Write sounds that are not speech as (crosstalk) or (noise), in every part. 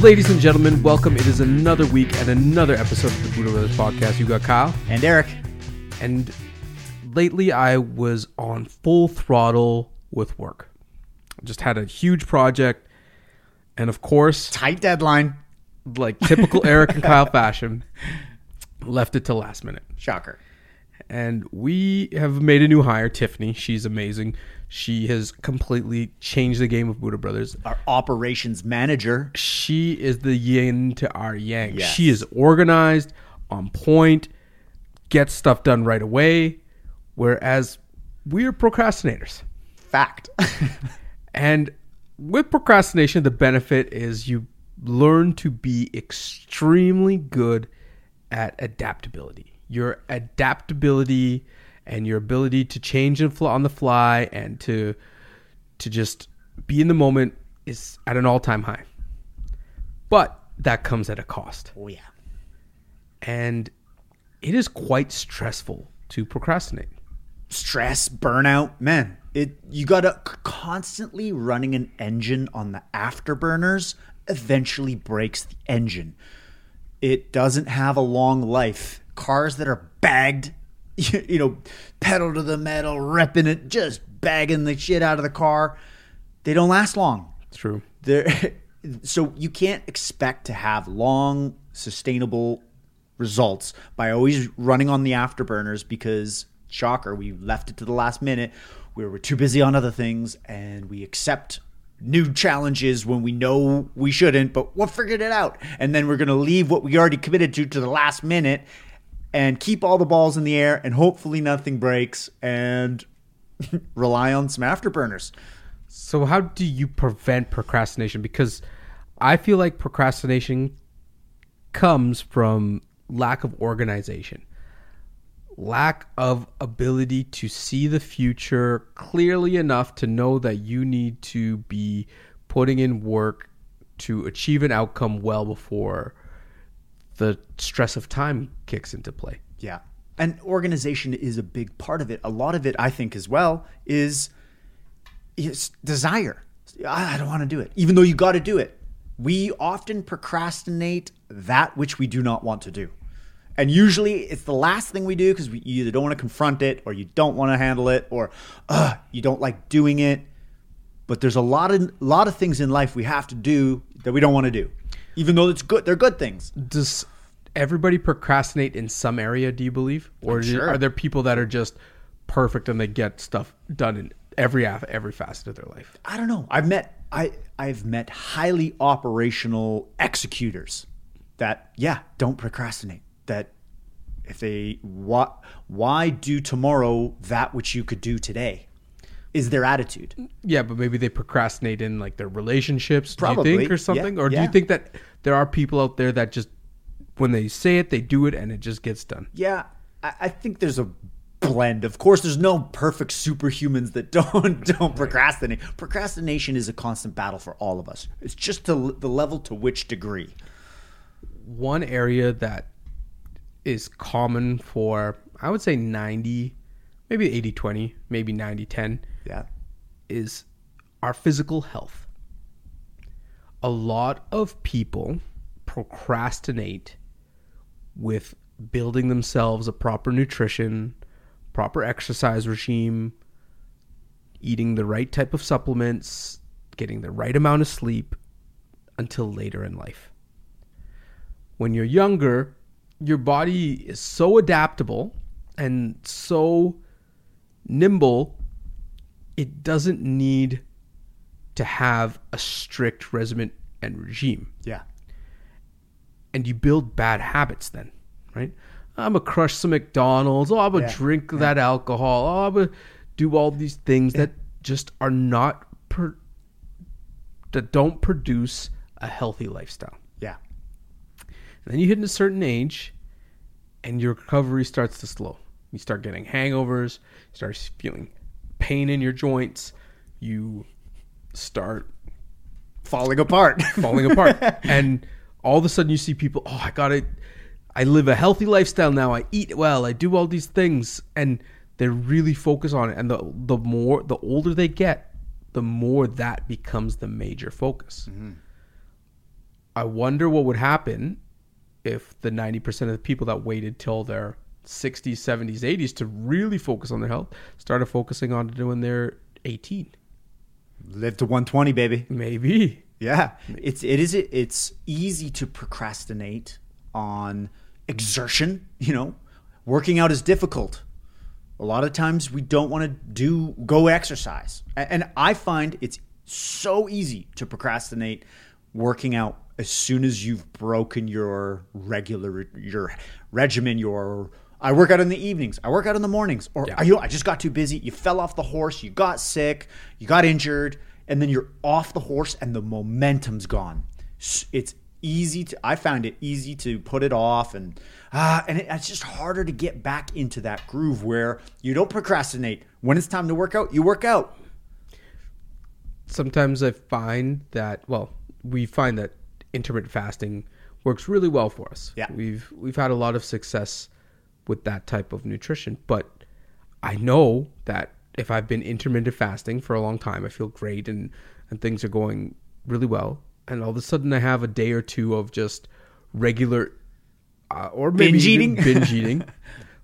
Ladies and gentlemen, welcome. It is another week and another episode of the Buddha Brothers podcast. You got Kyle. And Eric. And lately I was on full throttle with work. Just had a huge project. And of course, Tight deadline. like typical Eric and Kyle (laughs) fashion, left it to last minute. Shocker. And we have made a new hire, Tiffany. She's amazing. She has completely changed the game of Buddha Brothers. Our operations manager. She is the yin to our yang. Yes. She is organized, on point, gets stuff done right away, whereas we're procrastinators. Fact. (laughs) And with procrastination, the benefit is you learn to be extremely good at adaptability. Your adaptability and your ability to change on the fly and to to just be in the moment is at an all-time high. But that comes at a cost. oh, yeah. And it is quite stressful to procrastinate. Stress, burnout. Man, it you got to constantly running an engine on the afterburners eventually breaks the engine. It doesn't have a long life. Cars that are bagged, (laughs) you know, pedal to the metal, ripping it, just bagging the shit out of the car, they don't last long. It's true. there (laughs) so you can't expect to have long sustainable results by always running on the afterburners because shocker we left it to the last minute we were too busy on other things and we accept new challenges when we know we shouldn't but we'll figure it out and then we're going to leave what we already committed to to the last minute and keep all the balls in the air and hopefully nothing breaks and (laughs) rely on some afterburners So how do you prevent procrastination? Because I feel like procrastination comes from lack of organization, lack of ability to see the future clearly enough to know that you need to be putting in work to achieve an outcome well before the stress of time kicks into play. Yeah. And organization is a big part of it. A lot of it, I think, as well, is is desire. I don't want to do it, even though you got to do it. We often procrastinate that which we do not want to do. And usually it's the last thing we do because we you either don't want to confront it or you don't want to handle it or uh, you don't like doing it. But there's a lot of lot of things in life we have to do that we don't want to do. Even though it's good, they're good things. does everybody procrastinate in some area do you believe or sure. are there people that are just perfect and they get stuff done in every every facet of their life I don't know. I've met I I've met highly operational executors that yeah don't procrastinate. That if they why why do tomorrow that which you could do today is their attitude. yeah but maybe they procrastinate in like their relationships do Probably, you think or yeah, something or do yeah. you think that there are people out there that just when they say it they do it and it just gets done Yeah, I, I think there's a blend. Of course, there's no perfect superhumans that (laughs) don't don't procrastinate. Procrastination is a constant battle for all of us. It's just to the level to which degree. one area that is common for i would say 90 maybe 80 20 maybe 90 10 Yeah. is our physical health. A lot of people procrastinate with building themselves a proper nutrition, proper exercise regime, eating the right type of supplements, getting the right amount of sleep until later in life. When you're younger, your body is so adaptable and so nimble it doesn't need to have a strict regimen and regime. Yeah. And you build bad habits then, right? I'm gonna crush some McDonald's. Oh, I'm gonna Yeah. drink that alcohol. Oh, I'm gonna do all these things that just are not per, that don't produce a healthy lifestyle. Yeah. And then you hit a certain age, and your recovery starts to slow. You start getting hangovers. You start feeling pain in your joints. You start Falling apart. (laughs) falling apart, and all of a sudden you see people. Oh, I got it. I live a healthy lifestyle now. I eat well. I do all these things, and they really focus on it. And the the more the older they get, the more that becomes the major focus. Mm-hmm. I wonder what would happen if the 90% of the people that waited till their 60s, 70s, 80s to really focus on their health started focusing on it when they're 18. Live to 120, baby. Maybe. Yeah, it's it is it's easy to procrastinate on exertion. You know, working out is difficult. A lot of times we don't want to do go exercise, and I find it's so easy to procrastinate working out as soon as you've broken your regular your regimen. Your I work out in the evenings. I work out in the mornings. Or Yeah. are you? I just got too busy. You fell off the horse. You got sick. You got injured, and then you're off the horse, and the momentum's gone. It's easy to. I found it easy to put it off, and ah, and it, it's just harder to get back into that groove where you don't procrastinate. When it's time to work out, you work out. sometimes I find that well, we find that intermittent fasting works really well for us. Yeah. We've we've had a lot of success with that type of nutrition, but I know that if I've been intermittent fasting for a long time, I feel great and and things are going really well, and all of a sudden I have a day or two of just regular uh, or maybe Binge eating? binge (laughs) eating.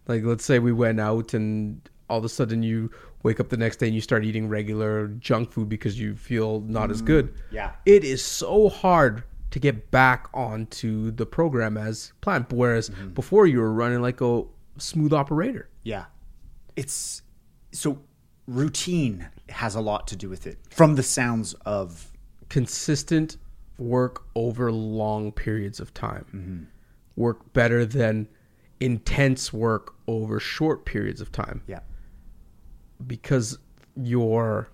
Like let's say we went out and all of a sudden you wake up the next day and you start eating regular junk food because you feel not as good. yeah. It is so hard to get back onto the program as planned. Whereas before you were running like a smooth operator. Yeah. It's so routine has a lot to do with it. From the sounds of Consistent work over long periods of time. Mm-hmm. Work better than intense work over short periods of time. yeah. because your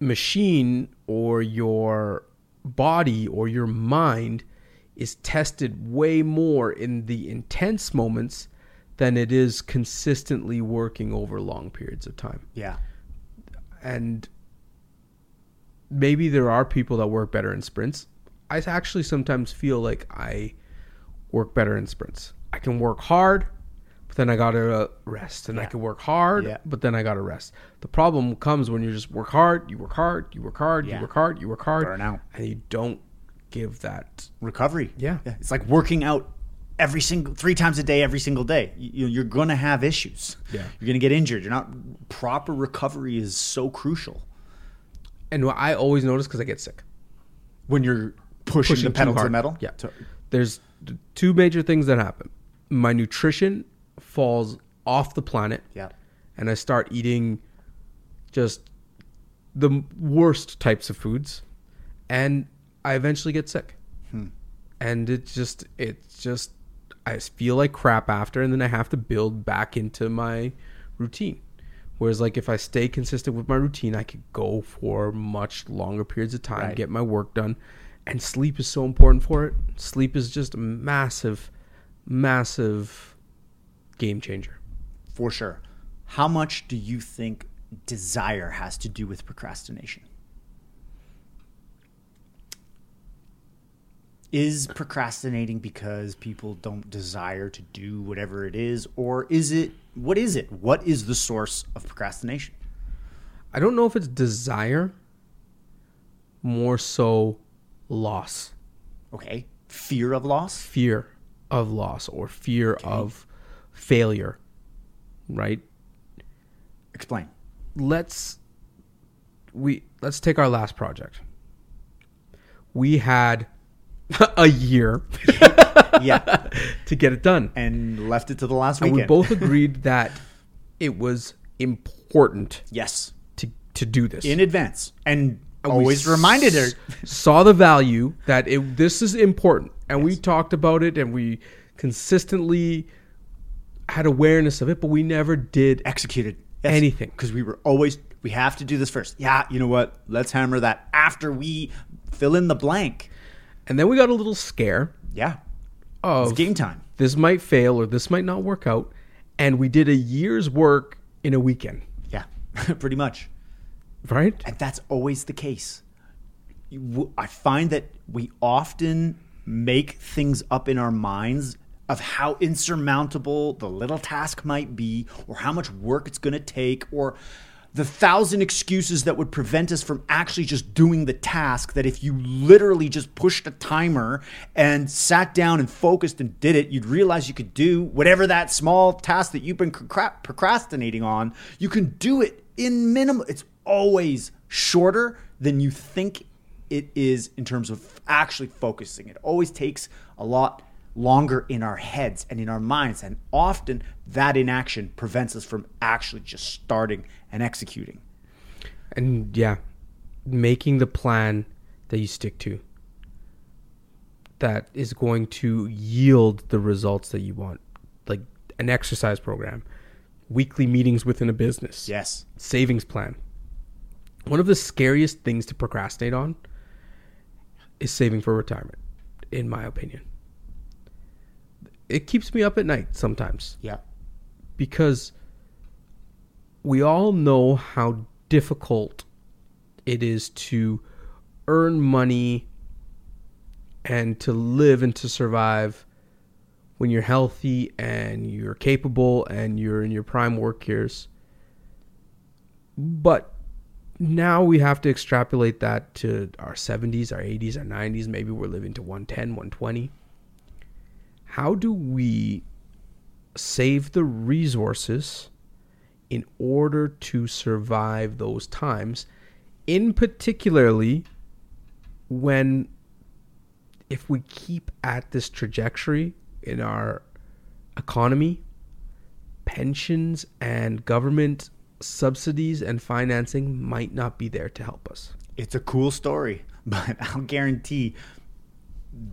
machine or your body or your mind is tested way more in the intense moments than it is consistently working over long periods of time. Yeah. And maybe there are people that work better in sprints. I actually sometimes feel like I work better in sprints. I can work hard, but then I gotta uh, rest, and I can work hard, Yeah. but then I gotta rest. The problem comes when you just work hard, you work hard, you work hard, Yeah. you work hard, you work hard, Burn out. and you don't give that. Recovery. Yeah. It's like working out every single three times a day every single day. You, you're going to have issues. Yeah. You're going to get injured. You're not proper recovery is so crucial And what I always notice because I get sick. when you're pushing, Pushing the pedal to the metal. Yeah. To- There's two major things that happen. My nutrition falls off the planet. yeah. and I start eating just the worst types of foods, and I eventually get sick. Hmm. And it just, it just, I feel like crap after, and then I have to build back into my routine. Whereas, like, if I stay consistent with my routine, I could go for much longer periods of time, Right. get my work done, and sleep is so important for it. Sleep is just a massive, massive game changer. For sure. How much do you think desire has to do with procrastination? Is procrastinating because people don't desire to do whatever it is, or is it what is it? What is the source of procrastination? I don't know if it's desire, more so loss, Okay. Fear of loss? fear of loss, or fear of failure, right? Explain. Let's we let's take our last project. We had (laughs) a year (laughs) Yeah. (laughs) to get it done. and left it to the last And we both agreed that it was important yes. to to do this. In advance. And always reminded her. saw the value that it, this is important and we talked about it and we consistently had awareness of it but we never did executed Anything. because we were always we have to do this first. Yeah, you know what? Let's hammer that after we fill in the blank. And then we got a little scare Yeah, of it's game time. this might fail or this might not work out and we did a year's work in a weekend Yeah, (laughs) pretty much. right And that's always the case. I find that we often make things up in our minds of how insurmountable the little task might be, or how much work it's going to take, or the thousand excuses that would prevent us from actually just doing the task that if you literally just pushed a timer and sat down and focused and did it you'd realize you could do whatever that small task that you've been procrastinating on you can do it in minimal. it's always shorter than you think it is in terms of actually focusing it always takes a lot longer in our heads and in our minds. And often that inaction prevents us from actually just starting and executing. And yeah, making the plan that you stick to that is going to yield the results that you want, like an exercise program, weekly meetings within a business, Yes. savings plan. One of the scariest things to procrastinate on is saving for retirement, in my opinion. It keeps me up at night sometimes Yeah. because we all know how difficult it is to earn money and to live and to survive when you're healthy and you're capable and you're in your prime work years. But now we have to extrapolate that to our 70s, our 80s, our 90s. Maybe we're living to 110, 120. How do we save the resources in order to survive those times? In particularly when if we keep at this trajectory in our economy, pensions and government subsidies and financing might not be there to help us. It's a cool story, (laughs) but I'll guarantee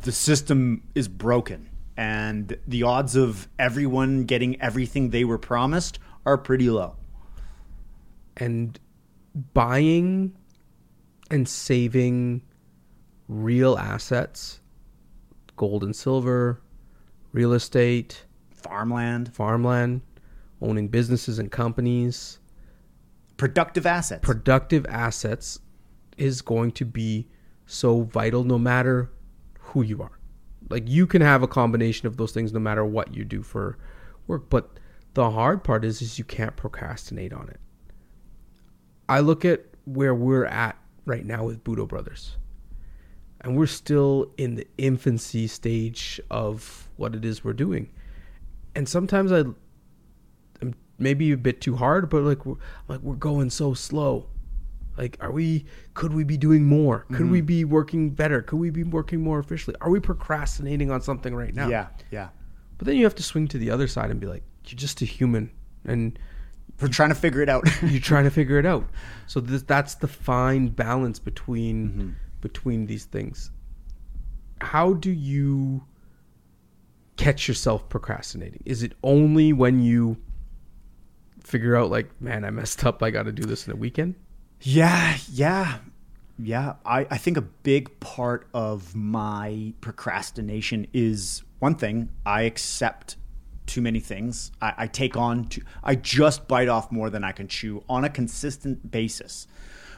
the system is broken and the odds of everyone getting everything they were promised are pretty low. And buying and saving real assets, gold and silver, real estate, Farmland, farmland, owning businesses and companies, productive assets. productive assets is going to be so vital no matter who you are. Like you can have a combination of those things no matter what you do for work, but the hard part is is you can't procrastinate on it. I look at where we're at right now with Budo Brothers. And we're still in the infancy stage of what it is we're doing. And sometimes I maybe a bit too hard, but like we're, like we're going so slow. Like, are we? Could we be doing more? Could we mm. be working better? Could we be working more efficiently? Are we procrastinating on something right now? yeah, yeah. But then you have to swing to the other side and be like, you're just a human, and We're trying to figure it out. (laughs) you're trying to figure it out. (laughs) So this, that's the fine balance between mm-hmm. between these things. How do you catch yourself procrastinating? Is it only when you figure out like, man, I messed up, I got to do this in a weekend? Yeah, yeah, yeah. I, I think a big part of my procrastination is one thing, I accept too many things. I, I take on too, I just bite off more than I can chew on a consistent basis.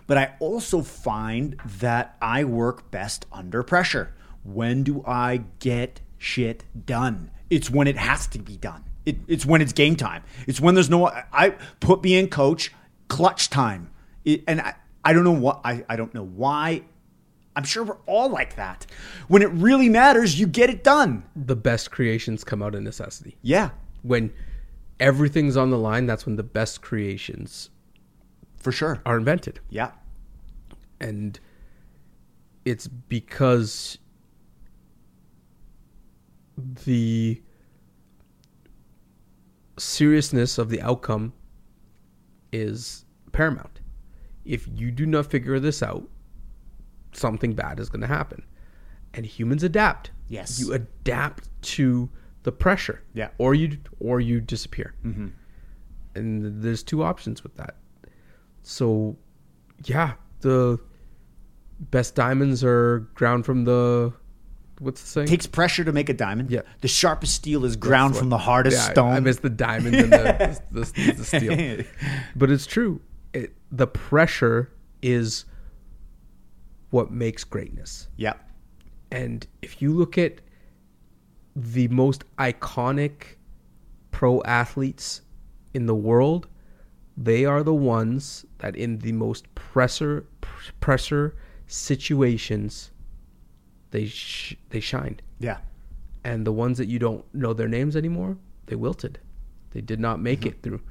But I also find that I work best under pressure. When do I get shit done? It's when it has to be done. It, it's when it's game time. It's when there's no. I put me in coach clutch time. It, and I, I don't know what I, I don't know why. I'm sure we're all like that. When it really matters, you get it done. The best creations come out of necessity. Yeah, When everything's on the line, that's when the best creations for sure. are invented. Yeah, and it's because the seriousness of the outcome is paramount. If you do not figure this out, something bad is going to happen. And humans adapt. Yes. You adapt to the pressure. Yeah. Or you or you disappear. Mm-hmm. And there's two options with that. So, yeah, the best diamonds are ground from the what's the saying? takes pressure to make a diamond. Yeah. the sharpest steel is ground from the hardest Yeah, stone. I, missed the diamonds and the, the, (laughs) the, the steel. But it's true. It, the pressure is what makes greatness. yeah, And if you look at the most iconic pro athletes in the world, they are the ones that in the most pressure pressure situations they sh- they shined. Yeah. and the ones that you don't know their names anymore they wilted. They did not make mm-hmm. it through.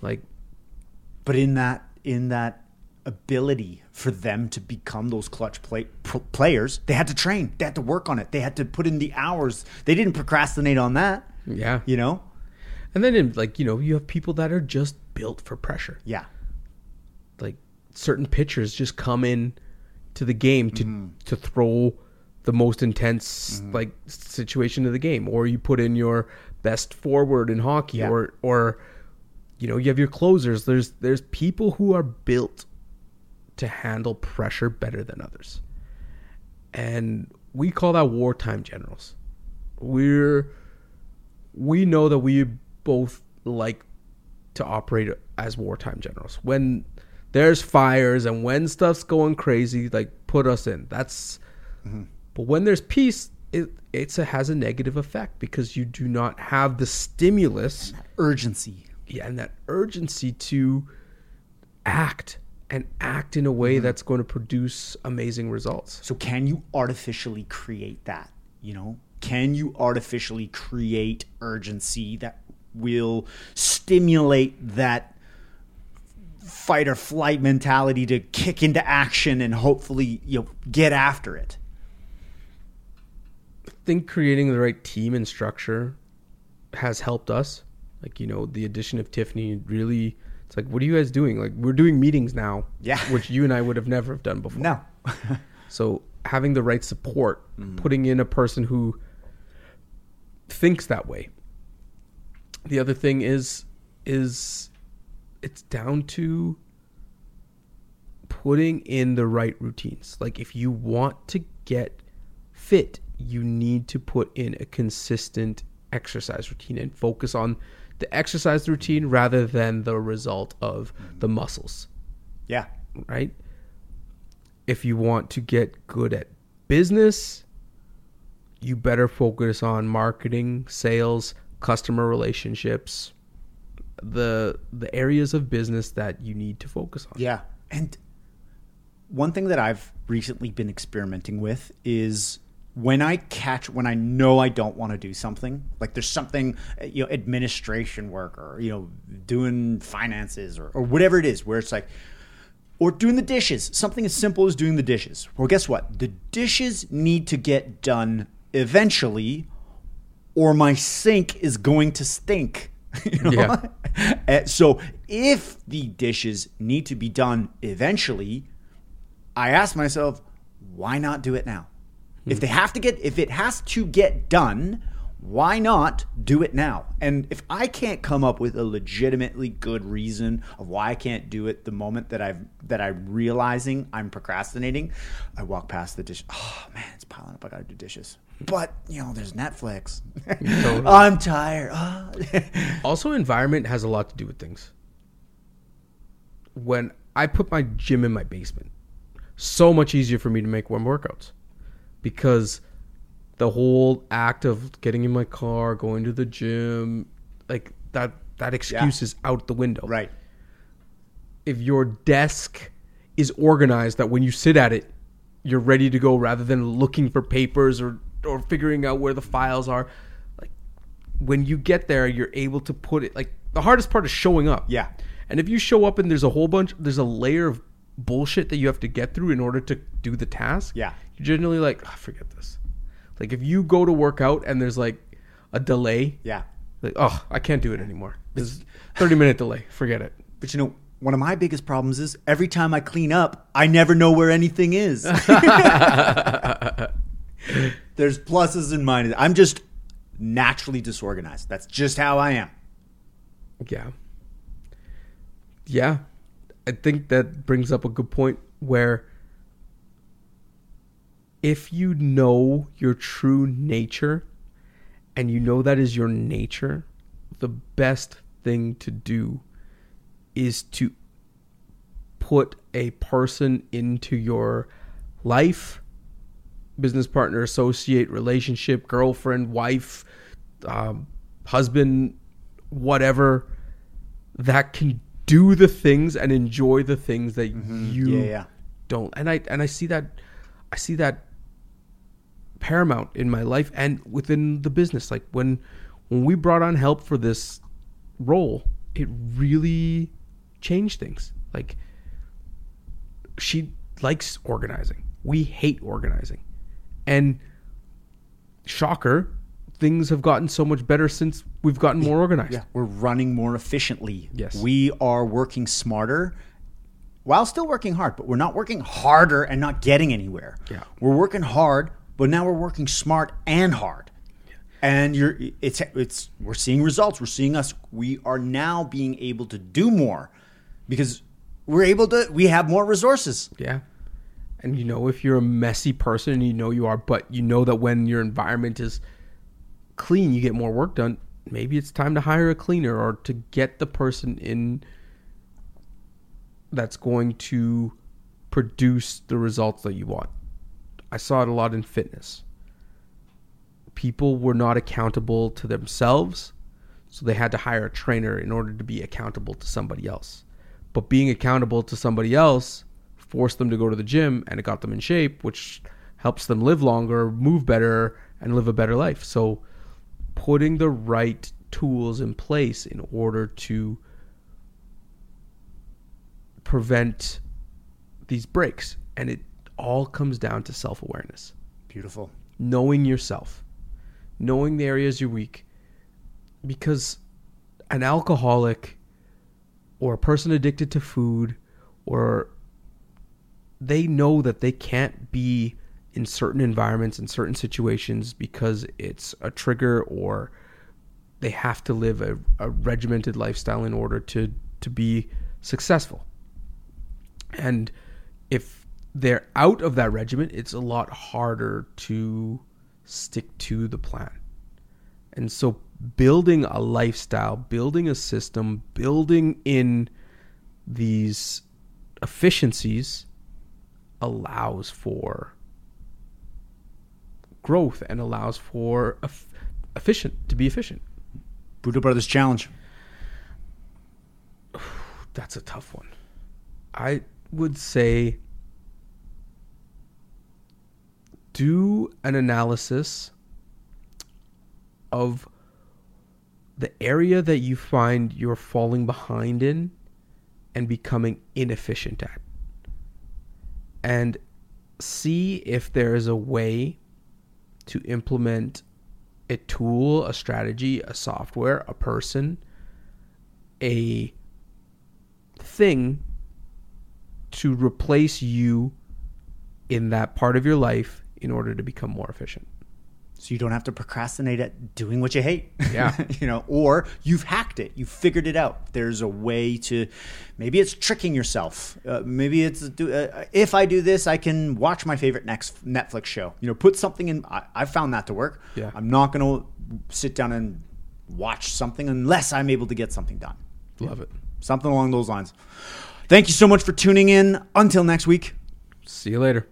Like But in that in that ability for them to become those clutch play, players, they had to train. They had to work on it. They had to put in the hours. They didn't procrastinate on that. yeah You know? and then in, like you know you have people that are just built for pressure Yeah. like certain pitchers just come in to the game to Mm-hmm. to throw the most intense like situation of the game or you put in your best forward in hockey Yeah. or or you know you have your closers there's there's people who are built to handle pressure better than others and we call that wartime generals we're we know that we both like to operate as wartime generals. When there's fires and when stuff's going crazy, like put us in. That's mm-hmm. but when there's peace, it it's a, has a negative effect because you do not have the stimulus Urgency. Yeah, and that urgency to act and act in a way mm-hmm. that's going to produce amazing results. So can you artificially create that? You know, can you artificially create urgency that will stimulate that fight or flight mentality to kick into action and hopefully you know get after it? I think creating the right team and structure has helped us. Like, you know, the addition of Tiffany really it's like what are you guys doing? Like we're doing meetings now. Yeah. (laughs) Which you and I would have never have done before. No. (laughs) So having the right support, mm-hmm. putting in a person who thinks that way. The other thing is is it's down to putting in the right routines. Like if you want to get fit, you need to put in a consistent exercise routine and focus on the exercise routine rather than the result of the mm-hmm. muscles yeah. right? If you want to get good at business, you better focus on marketing, sales, customer relationships, the the areas of business that you need to focus on. Yeah. And one thing that I've recently been experimenting with is when I catch when I know I don't want to do something, like there's something you know administration work or you know doing finances or, or whatever it is where it's like or doing the dishes, something as simple as doing the dishes. Well, guess what? The dishes need to get done eventually or my sink is going to stink. (laughs) You know? Yeah. Uh, (laughs) so if the dishes need to be done eventually, I ask myself, why not do it now? If they have to get, if it has to get done, why not do it now? And if I can't come up with a legitimately good reason of why I can't do it the moment that I've that I'm realizing I'm procrastinating, I walk past the dish. Oh man, it's piling up. I gotta do dishes. But you know, there's Netflix. (laughs) I'm tired. Ah. (laughs) Also, environment has a lot to do with things. When I put my gym in my basement, so much easier for me to make warm workouts because the whole act of getting in my car, going to the gym, like that that excuse is out the window. right. If your desk is organized that when you sit at it, you're ready to go rather than looking for papers or or figuring out where the files are. Like when you get there, you're able to put it like the hardest part is showing up. Yeah. And if you show up and there's a whole bunch, there's a layer of bullshit that you have to get through in order to do the task. Yeah. You're generally like, oh, forget this. Like if you go to work out and there's like a delay, Yeah. like, oh, I can't do it anymore. There's 30 minute delay. Forget it. But you know, one of my biggest problems is every time I clean up, I never know where anything is. (laughs) There's pluses and minuses. I'm just naturally disorganized. That's just how I am. Yeah. Yeah. I think that brings up a good point where if you know your true nature and you know that is your nature, the best thing to do is to put a person into your life business partner, associate, relationship, girlfriend, wife, um, husband, whatever that can do the things and enjoy the things that you Mm-hmm. Yeah, yeah. don't. And I and I see that I see that paramount in my life and within the business. Like when when we brought on help for this role, it really changed things. Like she likes organizing. We hate organizing. And shocker, things have gotten so much better since we've gotten more organized. Yeah, we're running more efficiently. Yes. We are working smarter while still working hard, but we're not working harder and not getting anywhere. Yeah. We're working hard, but now we're working smart and hard. Yeah. And you're it's it's we're seeing results. We're seeing us we are now being able to do more because we're able to we have more resources. Yeah. And you know, if you're a messy person, and you know you are, but you know that when your environment is clean, you get more work done. Maybe it's time to hire a cleaner or to get the person in that's going to produce the results that you want. I saw it a lot in fitness. People were not accountable to themselves, so they had to hire a trainer in order to be accountable to somebody else. But being accountable to somebody else forced them to go to the gym and it got them in shape, which helps them live longer, move better, and live a better life. So putting the right tools in place in order to prevent these breaks. And it all comes down to self awareness Beautiful. knowing yourself, knowing the areas you're weak. Because an alcoholic or a person addicted to food or they know that they can't be in certain environments in certain situations because it's a trigger or they have to live a, a regimented lifestyle in order to to be successful. And if they're out of that regiment it's a lot harder to stick to the plan. And so building a lifestyle building a system building in these efficiencies allows for growth and allows for eff- efficient to be efficient. Buddha Brothers Challenge. (sighs) that's a tough one. I would say do an analysis of the area that you find you're falling behind in and becoming inefficient at. And see if there is a way to implement a tool, a strategy, a software, a person, a thing to replace you in that part of your life in order to become more efficient. So you don't have to procrastinate at doing what you hate. Yeah. (laughs) you know, or you've hacked it. You've figured it out. There's a way to maybe it's tricking yourself. Uh, maybe it's do, uh, if I do this, I can watch my favorite next Netflix show. You know, put something in. I, I found that to work. Yeah. I'm not going to sit down and watch something unless I'm able to get something done. Love it. Something along those lines. Thank you so much for tuning in. Until next week. See you later.